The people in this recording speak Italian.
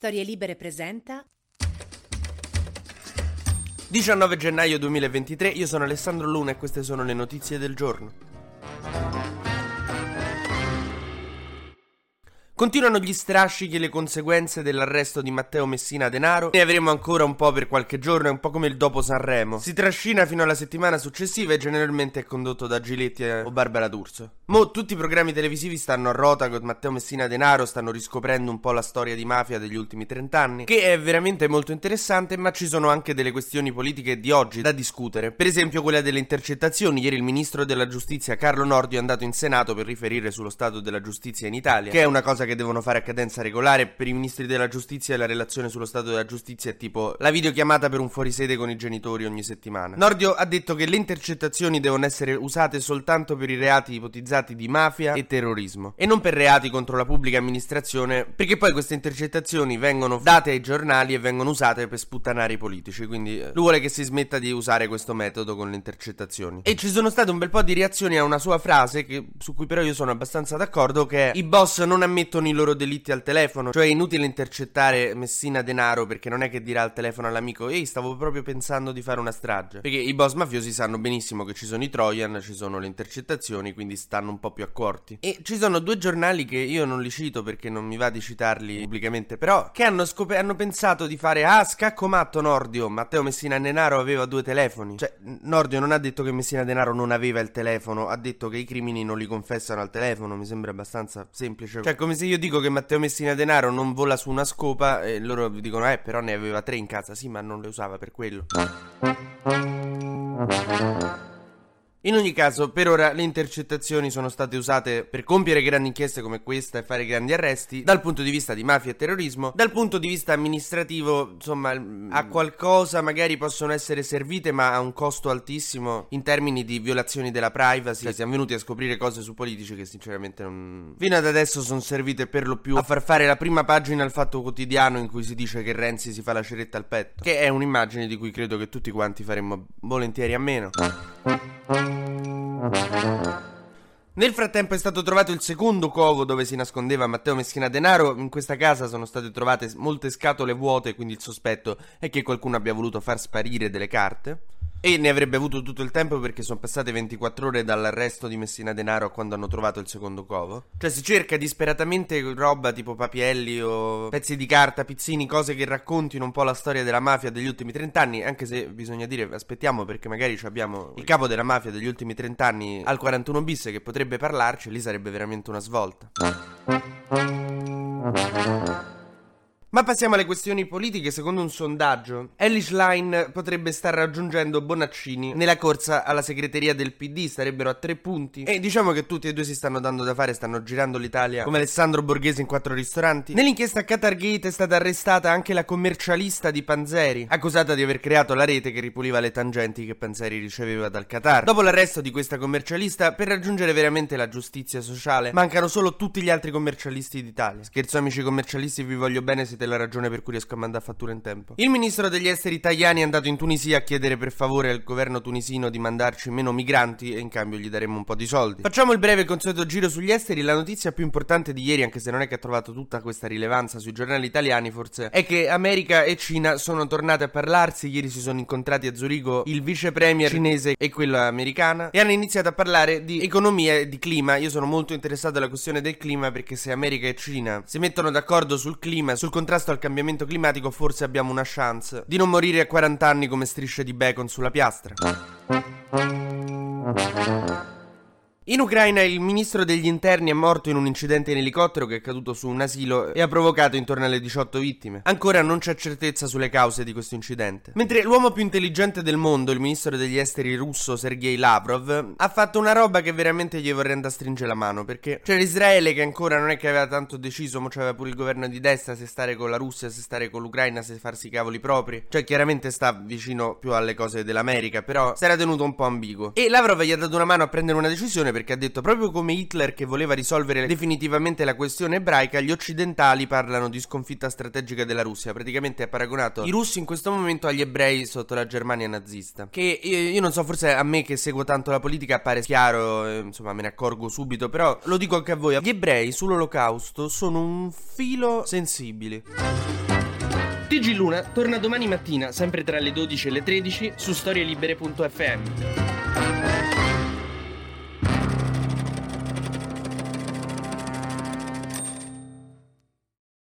Storie Libere presenta 19 gennaio 2023, io sono Alessandro Luna e queste sono le notizie del giorno. Continuano gli strascichi e le conseguenze dell'arresto di Matteo Messina Denaro. Ne avremo ancora un po' per qualche giorno, è un po' come il dopo Sanremo. Si trascina fino alla settimana successiva e generalmente è condotto da Giletti o Barbara D'Urso. Mo' tutti i programmi televisivi stanno a rota con Matteo Messina Denaro, stanno riscoprendo un po' la storia di mafia degli ultimi 30 anni, che è veramente molto interessante, ma ci sono anche delle questioni politiche di oggi da discutere. Per esempio quella delle intercettazioni. Ieri il ministro della giustizia Carlo Nordio è andato in Senato per riferire sullo stato della giustizia in Italia, che è una cosa che che devono fare a cadenza regolare. Per i ministri della giustizia la relazione sullo stato della giustizia è tipo la videochiamata per un fuorisede con i genitori ogni settimana. Nordio ha detto che le intercettazioni devono essere usate soltanto per i reati ipotizzati di mafia e terrorismo e non per reati contro la pubblica amministrazione, perché poi queste intercettazioni vengono date ai giornali e vengono usate per sputtanare i politici. Quindi eh, lui vuole che si smetta di usare questo metodo con le intercettazioni. E ci sono state un bel po' di reazioni a una sua frase che, su cui però io sono abbastanza d'accordo che i boss non ammettono mettono i loro delitti al telefono. Cioè è inutile intercettare Messina Denaro perché non è che dirà al telefono all'amico ehi stavo proprio pensando di fare una strage. Perché i boss mafiosi sanno benissimo che ci sono i Trojan, ci sono le intercettazioni, quindi stanno un po' più accorti. E ci sono due giornali che io non li cito perché non mi va di citarli pubblicamente, però che hanno, scop- hanno pensato di fare ah scacco matto Nordio, Matteo Messina Denaro aveva due telefoni. Cioè Nordio non ha detto che Messina Denaro non aveva il telefono, ha detto che i crimini non li confessano al telefono, mi sembra abbastanza semplice. Cioè come se io dico che Matteo Messina Denaro non vola su una scopa e loro dicono eh però ne aveva tre in casa, sì ma non le usava per quello. In ogni caso, per ora le intercettazioni sono state usate per compiere grandi inchieste come questa e fare grandi arresti dal punto di vista di mafia e terrorismo, dal punto di vista amministrativo, insomma, a qualcosa magari possono essere servite ma a un costo altissimo in termini di violazioni della privacy. Cioè, siamo venuti a scoprire cose su politici che sinceramente non fino ad adesso sono servite per lo più a far fare la prima pagina al Fatto Quotidiano in cui si dice che Renzi si fa la ceretta al petto, che è un'immagine di cui credo che tutti quanti faremmo volentieri a meno. Nel frattempo è stato trovato il secondo covo dove si nascondeva Matteo Messina Denaro. In questa casa sono state trovate molte scatole vuote, quindi il sospetto è che qualcuno abbia voluto far sparire delle carte. E ne avrebbe avuto tutto il tempo perché sono passate 24 ore dall'arresto di Messina Denaro a quando hanno trovato il secondo covo. Cioè si cerca disperatamente roba tipo papielli o pezzi di carta, pizzini, cose che raccontino un po' la storia della mafia degli ultimi 30 anni, anche se bisogna dire aspettiamo perché magari abbiamo il capo della mafia degli ultimi 30 anni al 41 bis che potrebbe parlarci, lì sarebbe veramente una svolta. Ma passiamo alle questioni politiche. Secondo un sondaggio, Ellie Schlein potrebbe star raggiungendo Bonaccini nella corsa alla segreteria del PD. Starebbero a tre punti. E diciamo che tutti e due si stanno dando da fare, stanno girando l'Italia come Alessandro Borghese in quattro ristoranti. Nell'inchiesta Qatargate è stata arrestata anche la commercialista di Panzeri, accusata di aver creato la rete che ripuliva le tangenti che Panzeri riceveva dal Qatar. Dopo l'arresto di questa commercialista, per raggiungere veramente la giustizia sociale, mancano solo tutti gli altri commercialisti d'Italia. Scherzo amici commercialisti, vi voglio bene se siete la ragione per cui riesco a mandare fattura in tempo. Il ministro degli esteri italiani è andato in Tunisia a chiedere per favore al governo tunisino di mandarci meno migranti e in cambio gli daremo un po' di soldi. Facciamo il breve e consueto giro sugli esteri. La notizia più importante di ieri, anche se non è che ha trovato tutta questa rilevanza sui giornali italiani, forse, è che America e Cina sono tornate a parlarsi. Ieri si sono incontrati a Zurigo il vice premier cinese e quella americana e hanno iniziato a parlare di economia e di clima. Io sono molto interessato alla questione del clima perché se America e Cina si mettono d'accordo sul clima, sul contrasto contrasto al cambiamento climatico forse abbiamo una chance di non morire a 40 anni come strisce di bacon sulla piastra. In Ucraina il ministro degli interni è morto in un incidente in elicottero che è caduto su un asilo e ha provocato intorno alle 18 vittime. Ancora non c'è certezza sulle cause di questo incidente. Mentre l'uomo più intelligente del mondo, il ministro degli esteri russo Sergei Lavrov, ha fatto una roba che veramente gli vorrei andare a stringere la mano perché c'era Israele che ancora non è che aveva tanto deciso, ma c'aveva pure il governo di destra se stare con la Russia, se stare con l'Ucraina, se farsi i cavoli propri. Cioè chiaramente sta vicino più alle cose dell'America, però si era tenuto un po' ambiguo. E Lavrov gli ha dato una mano a prendere una decisione perché ha detto proprio come Hitler che voleva risolvere definitivamente la questione ebraica, gli occidentali parlano di sconfitta strategica della Russia. Praticamente ha paragonato i russi in questo momento agli ebrei sotto la Germania nazista. Che io, io non so, forse a me che seguo tanto la politica appare chiaro, eh, insomma me ne accorgo subito, però lo dico anche a voi, gli ebrei sull'olocausto sono un filo sensibili. TG Luna torna domani mattina, sempre tra le 12 e le 13, su storielibere.fm.